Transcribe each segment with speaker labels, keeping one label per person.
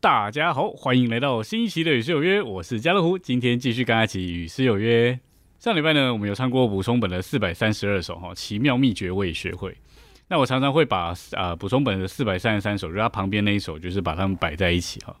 Speaker 1: 大家好，欢迎来到新一期的《与诗有约》，我是家乐福，今天继续跟阿奇与诗有约。上礼拜呢，我们有唱过补充本的四百三十二首哈，奇妙秘诀我也学会。那我常常会把啊补充本的四百三十三首，就它旁边那一首，就是把它们摆在一起哈，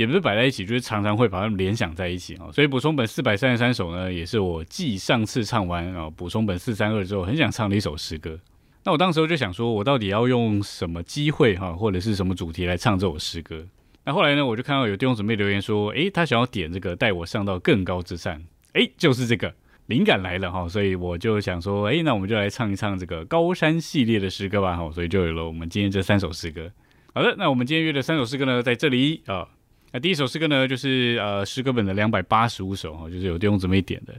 Speaker 1: 也不是摆在一起，就是常常会把它们联想在一起哈。所以补充本四百三十三首呢，也是我继上次唱完啊补充本四三二之后，很想唱的一首诗歌。那我当时候就想说，我到底要用什么机会哈，或者是什么主题来唱这首诗歌？那后来呢，我就看到有弟兄姊妹留言说，诶，他想要点这个带我上到更高之上，诶，就是这个。灵感来了哈，所以我就想说，哎，那我们就来唱一唱这个高山系列的诗歌吧哈，所以就有了我们今天这三首诗歌。好的，那我们今天约的三首诗歌呢，在这里啊。那第一首诗歌呢，就是呃诗歌本的两百八十五首哈，就是有弟兄姊妹点的。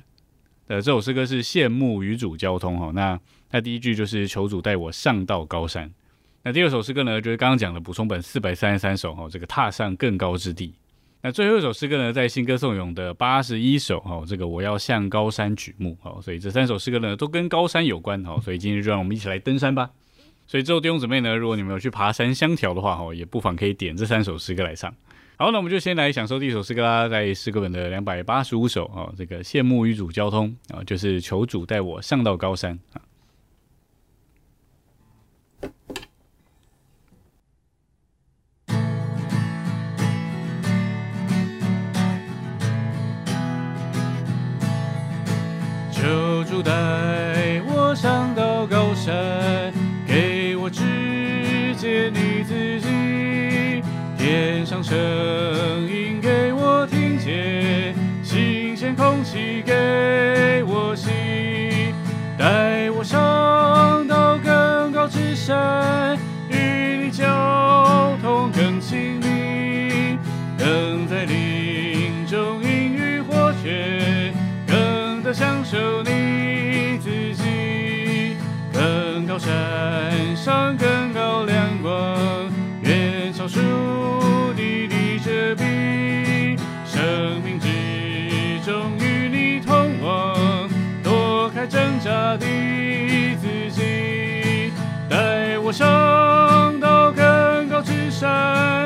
Speaker 1: 呃，这首诗歌是羡慕与主交通哈。那那第一句就是求主带我上到高山。那第二首诗歌呢，就是刚刚讲的补充本四百三十三首哈，这个踏上更高之地。那最后一首诗歌呢，在新歌颂咏的八十一首哦，这个我要向高山举目哦，所以这三首诗歌呢都跟高山有关哦，所以今天就让我们一起来登山吧。所以之后弟兄姊妹呢，如果你们有去爬山相调的话哦，也不妨可以点这三首诗歌来唱。好，那我们就先来享受第一首诗歌啦，在诗歌本的两百八十五首哦，这个羡慕与主交通啊，就是求主带我上到高山啊。声音给我听见，新鲜空气给我吸。带我上到更高之山，与你交通更亲密，更在林中阴雨或雪，更在享受你。自己更高山上更的自己，带我上到更高之山，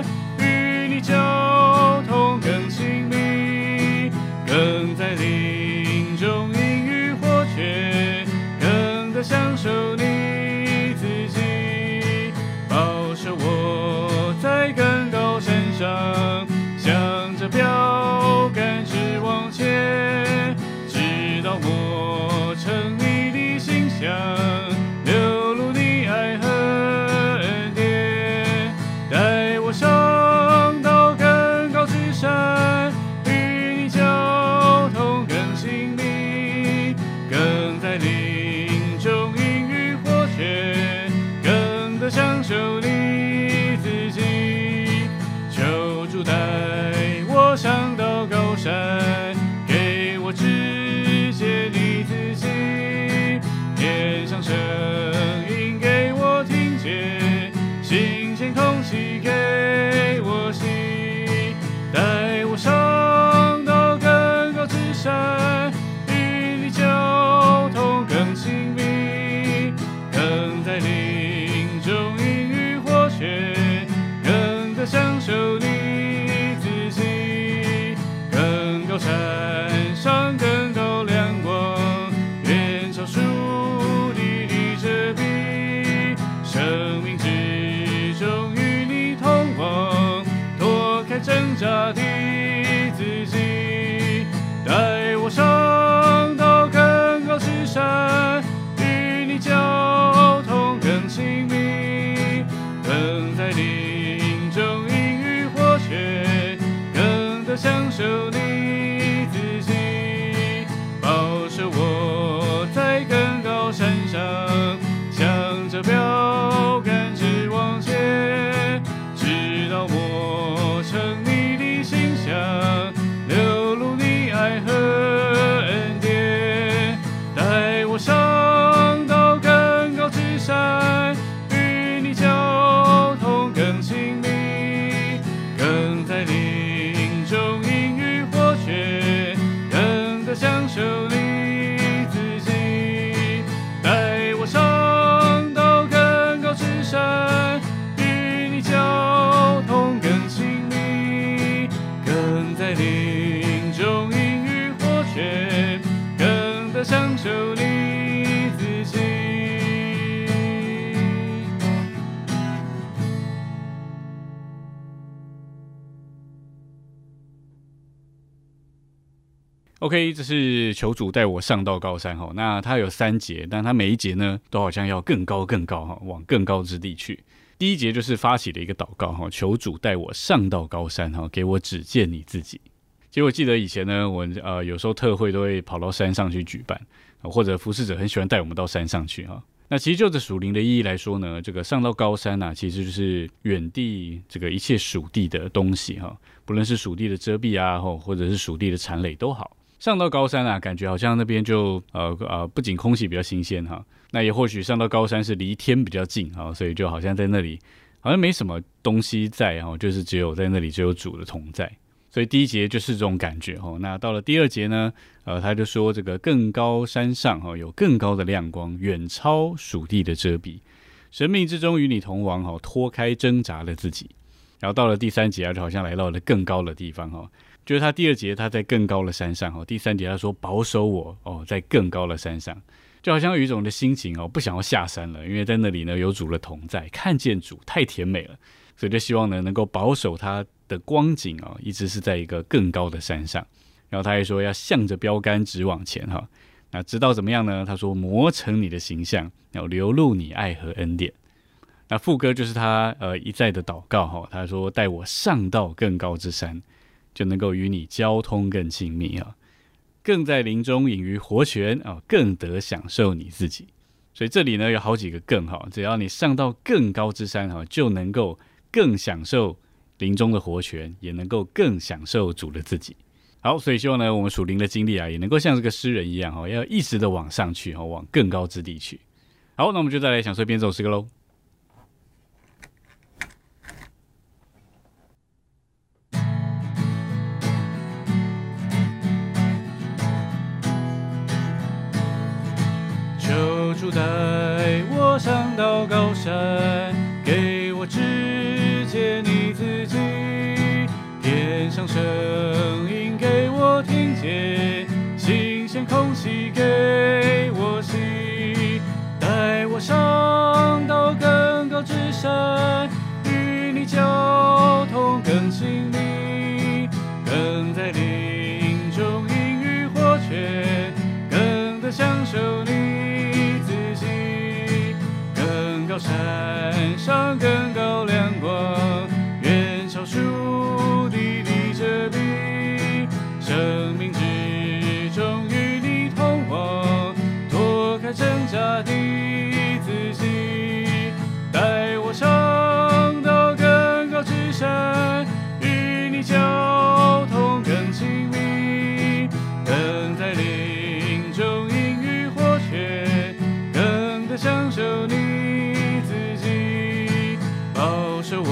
Speaker 1: 这是求主带我上到高山哈。那它有三节，但它每一节呢，都好像要更高更高哈，往更高之地去。第一节就是发起的一个祷告哈，求主带我上到高山哈，给我指见你自己。其实我记得以前呢，我呃有时候特会都会跑到山上去举办，或者服侍者很喜欢带我们到山上去哈。那其实就着属灵的意义来说呢，这个上到高山呐，其实就是远地这个一切属地的东西哈，不论是属地的遮蔽啊，或或者是属地的残累都好。上到高山啊，感觉好像那边就呃呃，不仅空气比较新鲜哈，那也或许上到高山是离天比较近哈，所以就好像在那里好像没什么东西在哈，就是只有在那里只有主的同在。所以第一节就是这种感觉哈。那到了第二节呢，呃，他就说这个更高山上哈有更高的亮光，远超属地的遮蔽，生命之中与你同往哈，脱开挣扎的自己。然后到了第三节啊，就好像来到了更高的地方哈。就是他第二节他在更高的山上哈，第三节他说保守我哦，在更高的山上，就好像有一种的心情哦，不想要下山了，因为在那里呢有主的同在，看见主太甜美了，所以就希望呢能够保守他的光景哦，一直是在一个更高的山上。然后他还说要向着标杆直往前哈，那直到怎么样呢？他说磨成你的形象，要流露你爱和恩典。那副歌就是他呃一再的祷告哈，他说带我上到更高之山。就能够与你交通更亲密啊，更在林中隐于活泉啊，更得享受你自己。所以这里呢有好几个更哈，只要你上到更高之山哈，就能够更享受林中的活泉，也能够更享受主的自己。好，所以希望呢我们属灵的经历啊，也能够像这个诗人一样哈，要一直的往上去哈，往更高之地去。好，那我们就再来享受边奏诗歌喽。主带我上到高山，给我指间你自己。天上神向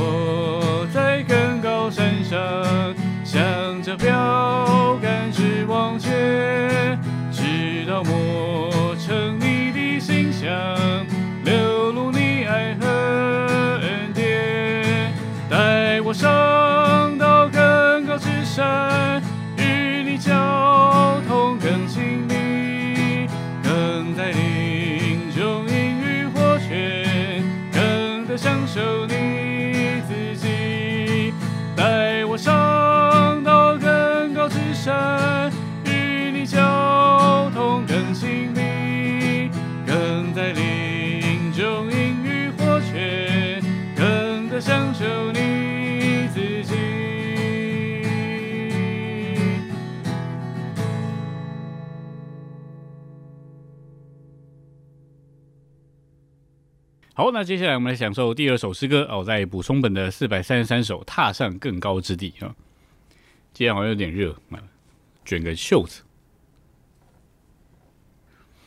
Speaker 1: 好，那接下来我们来享受第二首诗歌哦，在补充本的四百三十三首，踏上更高之地啊。今天好像有点热啊。卷个袖子，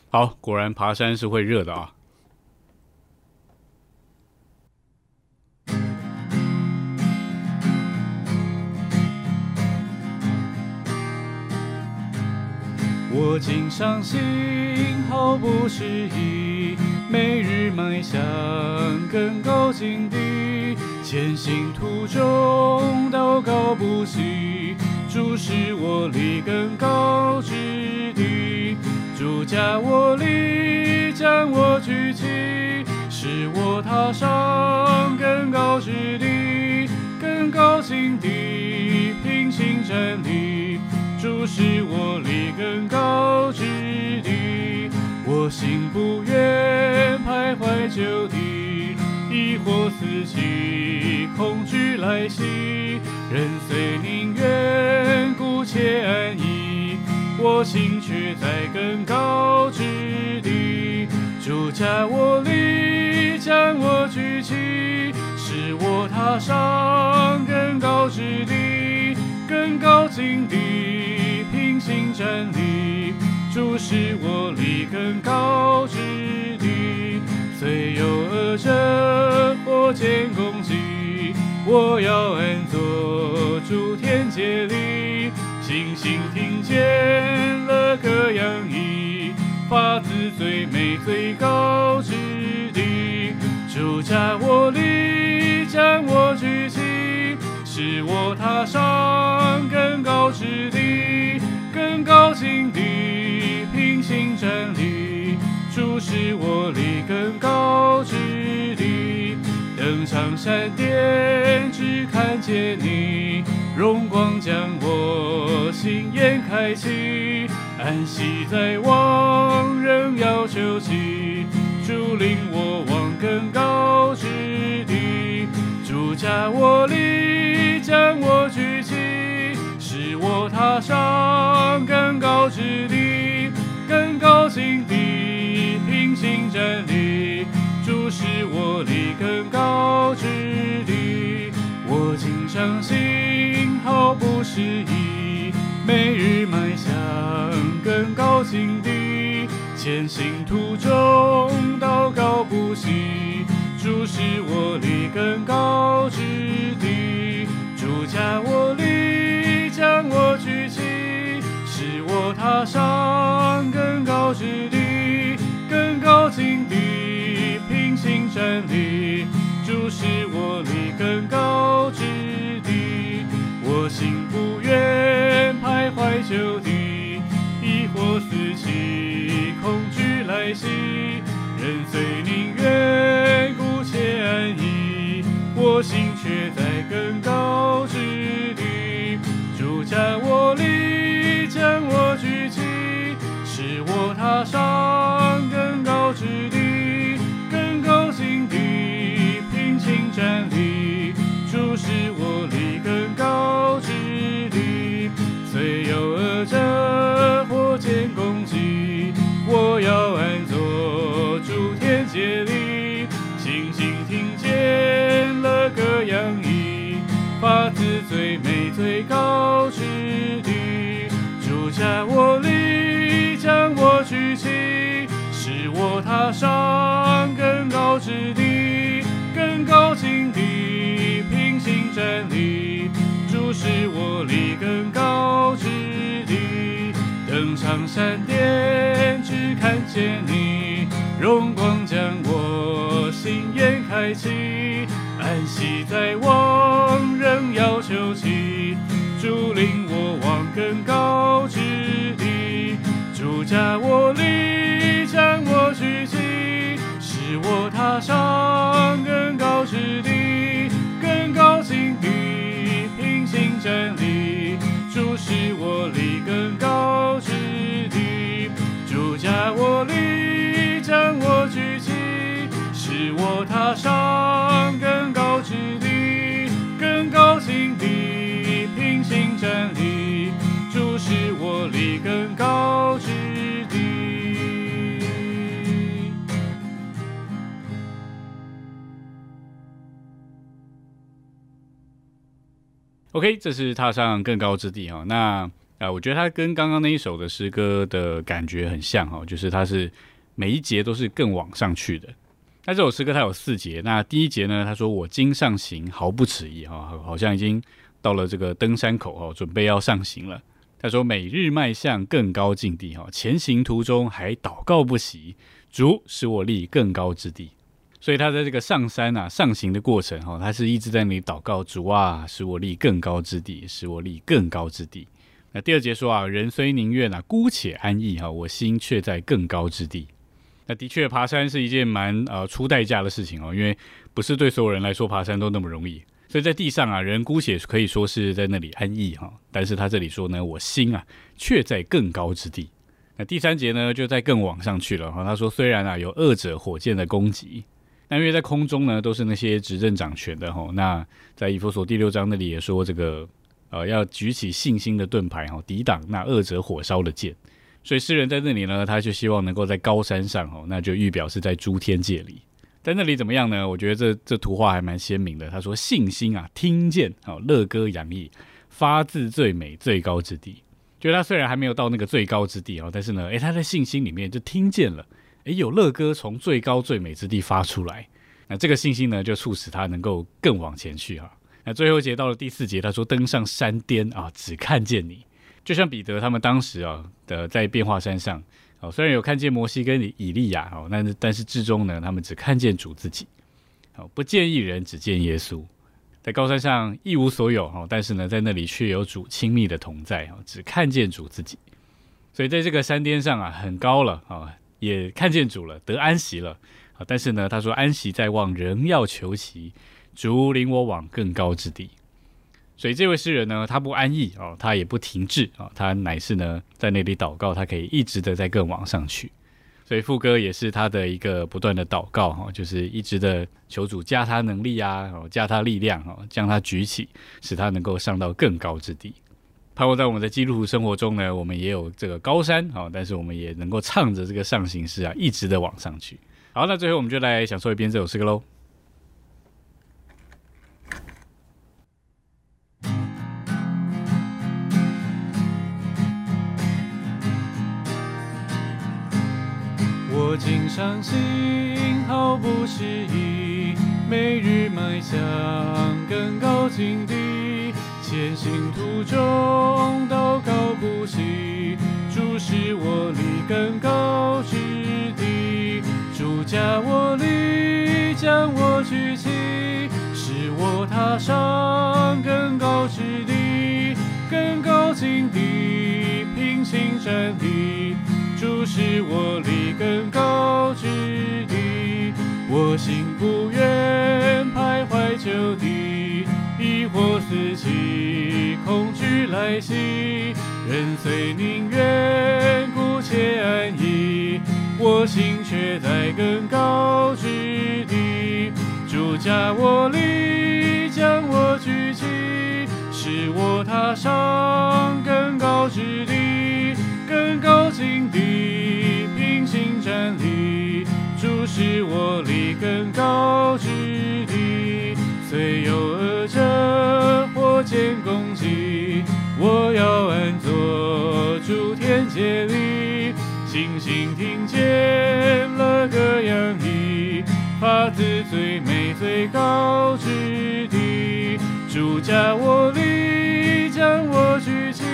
Speaker 1: 好，果然爬山是会热的啊！我竟伤心，毫不迟疑，每日迈向更高境地，前行途中祷告不息。主使我立更高之地，主加我力，将我举起，使我踏上更高之地，更高境地，平行站立。主主使我立更高之地。我心不愿徘徊就地，疑惑四起，恐惧来袭，人虽宁愿姑且安逸，我心却在更高之地。主加我力，将我举起，使我踏上更高之地，更高境地，平行站立。主使我立更高之地，虽有恶者火箭攻击，我要安坐诸天界里，星星听见了歌扬溢。发自最美最高之地，主加我力，将我举起，使我踏上更高之地，更高境主使我立更高之地，登上闪电，只看见你。荣光将我心眼开启，安息在望，仍要求起，主领我往更高之地，主加我力，将我举起，使我踏上更高之地，更高境，平行站立，主使我立更高之地，我经常心毫不迟疑，每日迈向更高境地，前行途中祷告不息，主使我立更高之地，主加我力，将我举起，使我踏上平行站立，主使我立更高之地，我心不愿徘徊旧地，疑惑四起，恐惧来袭，人虽宁愿姑且安逸，我心却在更高之地，主加我力，将我举起，使我踏上最美最高之地，主加我力，将我举起，使我踏上更高之地，更高境地，平行站立，主使我立更高之地，登上山巅，只看见你，荣光将我心眼开启，安息在我，要求起，主领我往更高之地，主加我力，将我举起，使我踏上更高之地，更高境地，平行站立，主使我立更高之地，主加我力，将我举起，使我踏上 OK，这是踏上更高之地哈。那啊，我觉得它跟刚刚那一首的诗歌的感觉很像哈，就是它是每一节都是更往上去的。那这首诗歌它有四节，那第一节呢，他说我今上行毫不迟疑哈，好像已经到了这个登山口哈，准备要上行了。他说每日迈向更高境地哈，前行途中还祷告不息，主使我立更高之地。所以他在这个上山啊上行的过程哈，他是一直在那里祷告主啊，使我立更高之地，使我立更高之地。那第二节说啊，人虽宁愿啊姑且安逸哈，我心却在更高之地。那的确，爬山是一件蛮呃出代价的事情哦，因为不是对所有人来说爬山都那么容易。所以在地上啊，人姑且可以说是在那里安逸哈，但是他这里说呢，我心啊却在更高之地。那第三节呢，就在更往上去了哈。他说，虽然啊有恶者火箭的攻击，那因为在空中呢都是那些执政掌权的吼。那在以弗所第六章那里也说，这个呃要举起信心的盾牌哈，抵挡那恶者火烧的剑。所以诗人在那里呢，他就希望能够在高山上哈，那就预表是在诸天界里。在那里怎么样呢？我觉得这这图画还蛮鲜明的。他说：“信心啊，听见哦，乐歌洋溢，发自最美最高之地。”就他虽然还没有到那个最高之地啊，但是呢，诶，他在信心里面就听见了，诶，有乐歌从最高最美之地发出来。那这个信心呢，就促使他能够更往前去哈。那最后一节到了第四节，他说：“登上山巅啊，只看见你。”就像彼得他们当时啊的在变化山上。哦，虽然有看见摩西跟以利亚哦，但是但是至终呢，他们只看见主自己。好，不见一人，只见耶稣，在高山上一无所有哦，但是呢，在那里却有主亲密的同在哦，只看见主自己。所以在这个山巅上啊，很高了啊，也看见主了，得安息了啊。但是呢，他说安息在望，仍要求其主领我往更高之地。所以这位诗人呢，他不安逸哦，他也不停滞啊，他乃是呢在那里祷告，他可以一直的在更往上去。所以副歌也是他的一个不断的祷告哈，就是一直的求主加他能力啊，哦加他力量哦，将他举起，使他能够上到更高之地。包括在我们的基督徒生活中呢，我们也有这个高山啊，但是我们也能够唱着这个上行诗啊，一直的往上去。好，那最后我们就来享受一遍这首诗歌喽。
Speaker 2: 我经常心毫不迟疑，每日迈向更高境地，前行途中祷告不息，主使我立更高之地，主加我力，将我举起，使我踏上更高之地，更高境地，平行站立。主使我立更高之地，我心不愿徘徊就地，疑惑四起，恐惧来袭，人虽宁愿姑且安逸，我心却在更高之地。主加我力，将我举起，使我踏上更高之地。更高境地，平行站立，注视我立更高之者火箭攻击，我要安坐诸天界里，星星听见了歌扬溢，发自最美最高之地。主加我力，将我举起。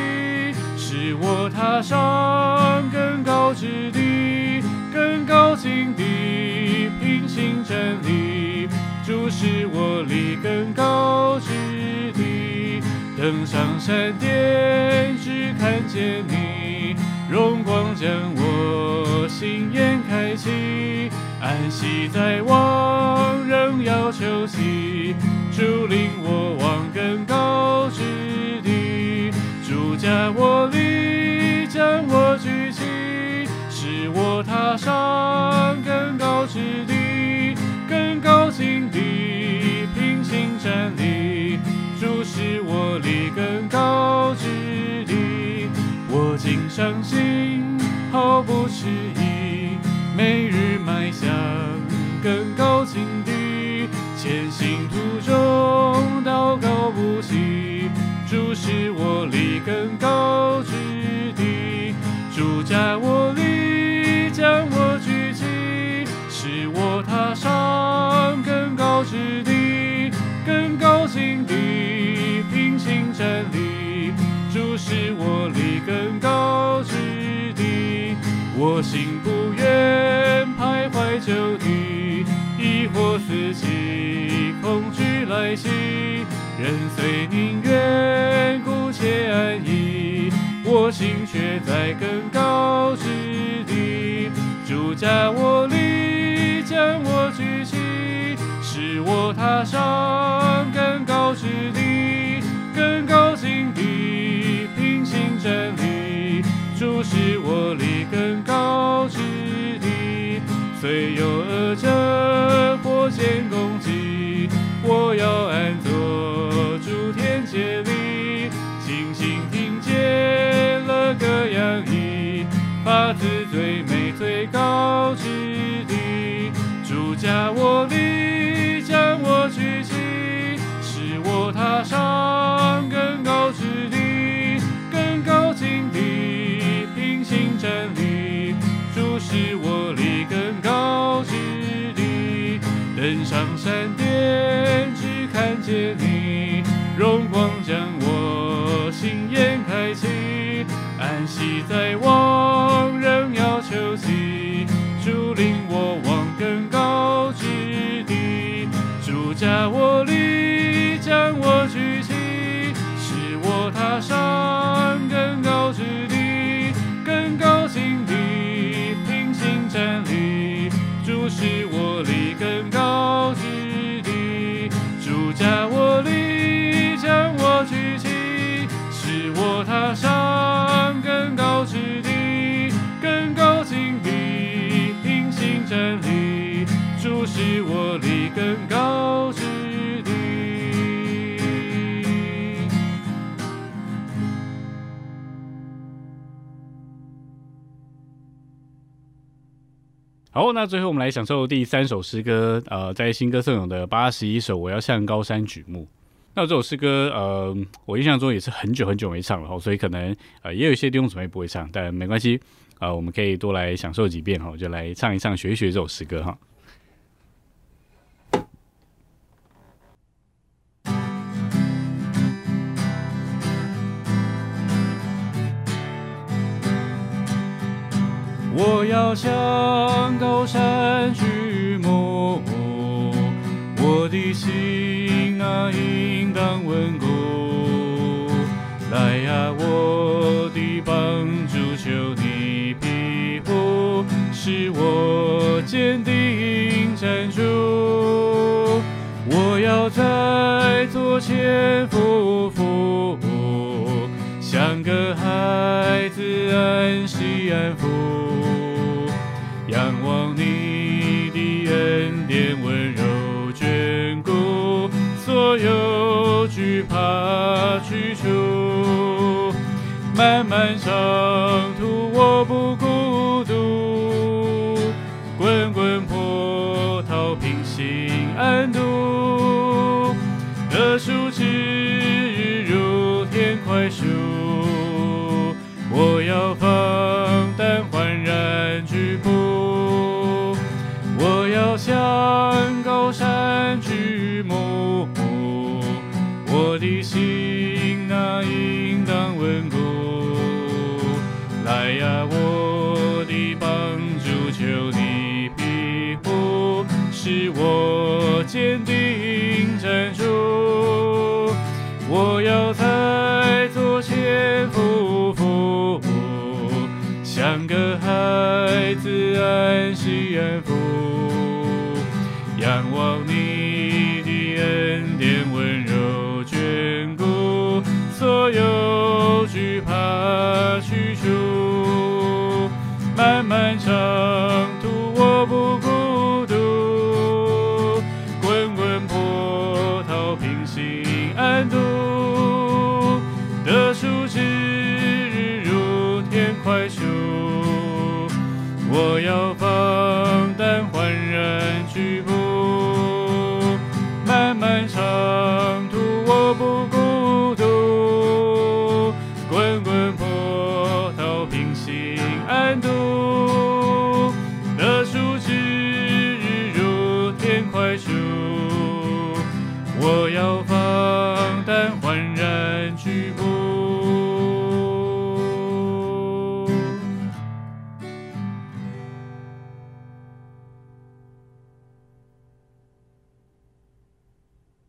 Speaker 2: 使我踏上更高之地，更高境地，平行站立，注视我立更高之地。登上山巅，只看见你，荣光将我心眼开启，安息在望，仍要求息，主领我往更高之地，主加我力。将我举起，使我踏上更高之地，更高境更高之地。我竟相信，毫不迟疑，每日迈向更高境地，前行途中祷告不息，注视我立更高之地。主加我力，将我我立更高之地，我心不愿徘徊旧地，亦或四季，恐惧来袭，人虽宁愿姑且安逸。我心却在更高之地，主加我力，将我举起，使我踏上更。高之地，主使我立更高之地。虽有恶者火箭攻击，我要安坐诸天界里，星星听见了歌扬意，发自最美最高之地，主驾我立，将我举起，使我踏上更高山里，就是，我立更高之地，登上山巅，只看见你，荣光将我心眼开启，安息在望，平行站立，注视我立更高之地。
Speaker 1: 好，那最后我们来享受第三首诗歌，呃，在新歌颂咏的八十一首，我要向高山举目。那这首诗歌，呃，我印象中也是很久很久没唱了，所以可能呃也有一些弟兄姊妹不会唱，但没关系，啊、我们可以多来享受几遍哈，就来唱一唱，学一学这首诗歌哈。
Speaker 2: 我要向高山举目，我的心啊应当稳固。是我坚定站住。我要在左前匍匐，像个孩子安息安抚。仰望你的恩典温柔眷顾，所有惧怕驱除。漫漫长途我不行坚定站住。我要在左前匍匐，像个孩子安心安抚。仰望你的恩典温柔眷顾，所有我要放胆焕然举步。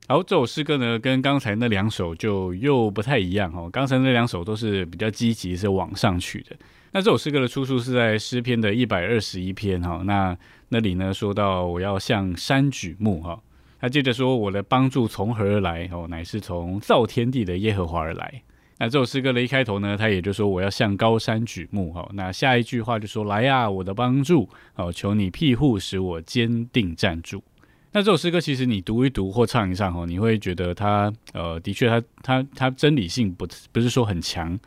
Speaker 1: 好，这首诗歌呢，跟刚才那两首就又不太一样哦。刚才那两首都是比较积极，是往上去的。那这首诗歌的出处是在诗篇的一百二十一篇哈。那那里呢说到我要向山举目哈。他接着说：“我的帮助从何而来？哦，乃是从造天地的耶和华而来。”那这首诗歌的一开头呢，他也就说：“我要向高山举目。”哈，那下一句话就说：“来呀，我的帮助，哦，求你庇护，使我坚定站住。”那这首诗歌其实你读一读或唱一唱，哦，你会觉得它，呃，的确，它它它真理性不不是说很强。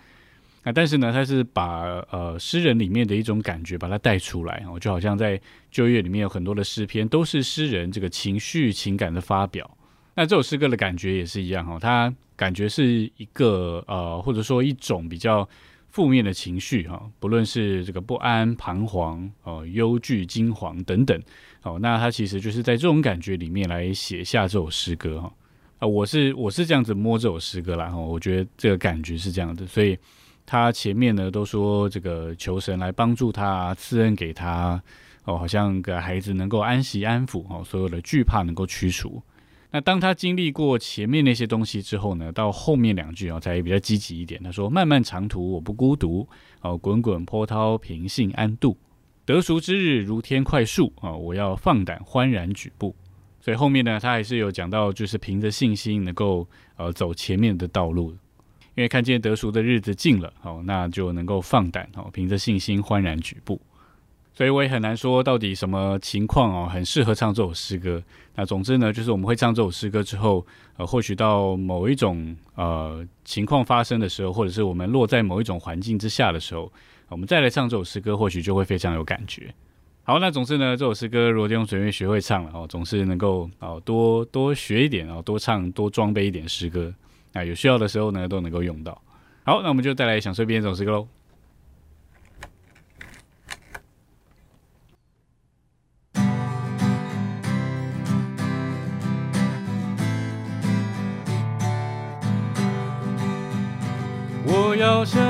Speaker 1: 那但是呢，他是把呃诗人里面的一种感觉把它带出来哦，就好像在旧约里面有很多的诗篇都是诗人这个情绪情感的发表。那这首诗歌的感觉也是一样哈，它感觉是一个呃或者说一种比较负面的情绪哈，不论是这个不安、彷徨、哦忧惧、惊惶等等哦，那他其实就是在这种感觉里面来写下这首诗歌哈。啊，我是我是这样子摸这首诗歌啦哈，我觉得这个感觉是这样的，所以。他前面呢都说这个求神来帮助他赐恩给他哦，好像个孩子能够安息安抚哦，所有的惧怕能够驱除。那当他经历过前面那些东西之后呢，到后面两句啊才比较积极一点。他说：“漫漫长途我不孤独哦，滚滚波涛平信安度，得赎之日如天快速啊，我要放胆欢然举步。”所以后面呢，他还是有讲到，就是凭着信心能够呃走前面的道路。因为看见得赎的日子近了，哦，那就能够放胆哦，凭着信心欢然举步。所以我也很难说到底什么情况哦，很适合唱这首诗歌。那总之呢，就是我们会唱这首诗歌之后，呃，或许到某一种呃情况发生的时候，或者是我们落在某一种环境之下的时候，我们再来唱这首诗歌，或许就会非常有感觉。好，那总之呢，这首诗歌如果用随便学会唱了哦，总是能够哦多多学一点哦，多唱多装备一点诗歌。啊，有需要的时候呢，都能够用到。好，那我们就再来享受边走这首诗歌喽。
Speaker 2: 我要想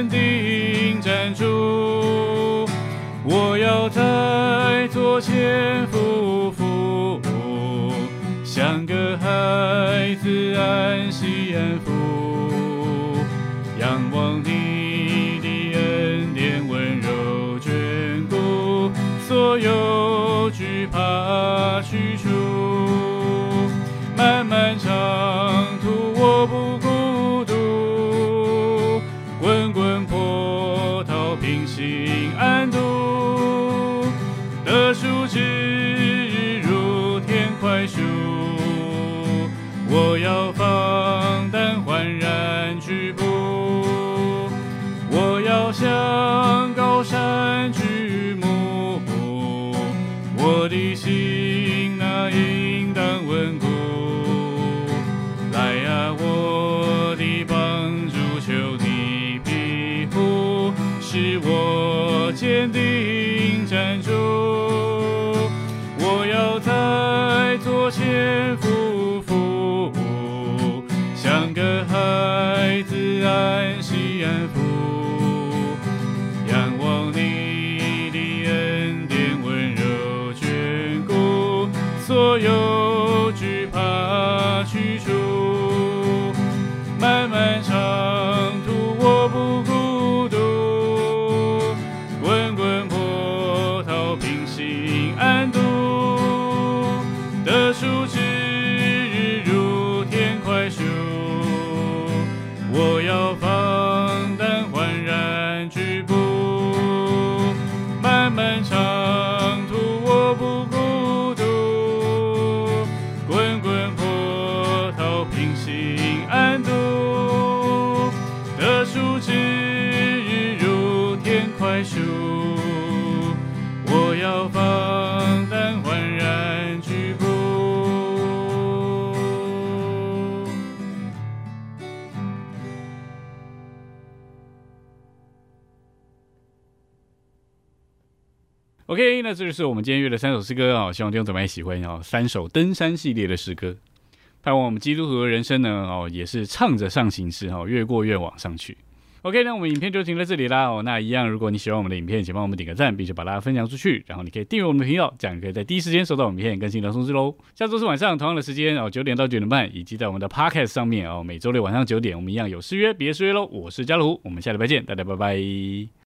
Speaker 2: 坚定站住！我要在左前夫妇，像个孩子安息安抚，仰望你的恩典温柔眷顾，所有
Speaker 1: yo. 那这就是我们今天约的三首诗歌啊，希望听众朋友也喜欢哦。三首登山系列的诗歌，盼望我们基督徒的人生呢哦，也是唱着上行诗哈，越过越往上去。OK，那我们影片就停在这里啦。哦，那一样，如果你喜欢我们的影片，请帮我们点个赞，并且把它分享出去。然后你可以订阅我们的频道，这样可以在第一时间收到我们影片更新的通知喽。下周四晚上同样的时间哦，九点到九点半，以及在我们的 Podcast 上面哦，每周六晚上九点，我们一样有失约，别失约喽。我是家乐虎，我们下礼拜见，大家拜拜。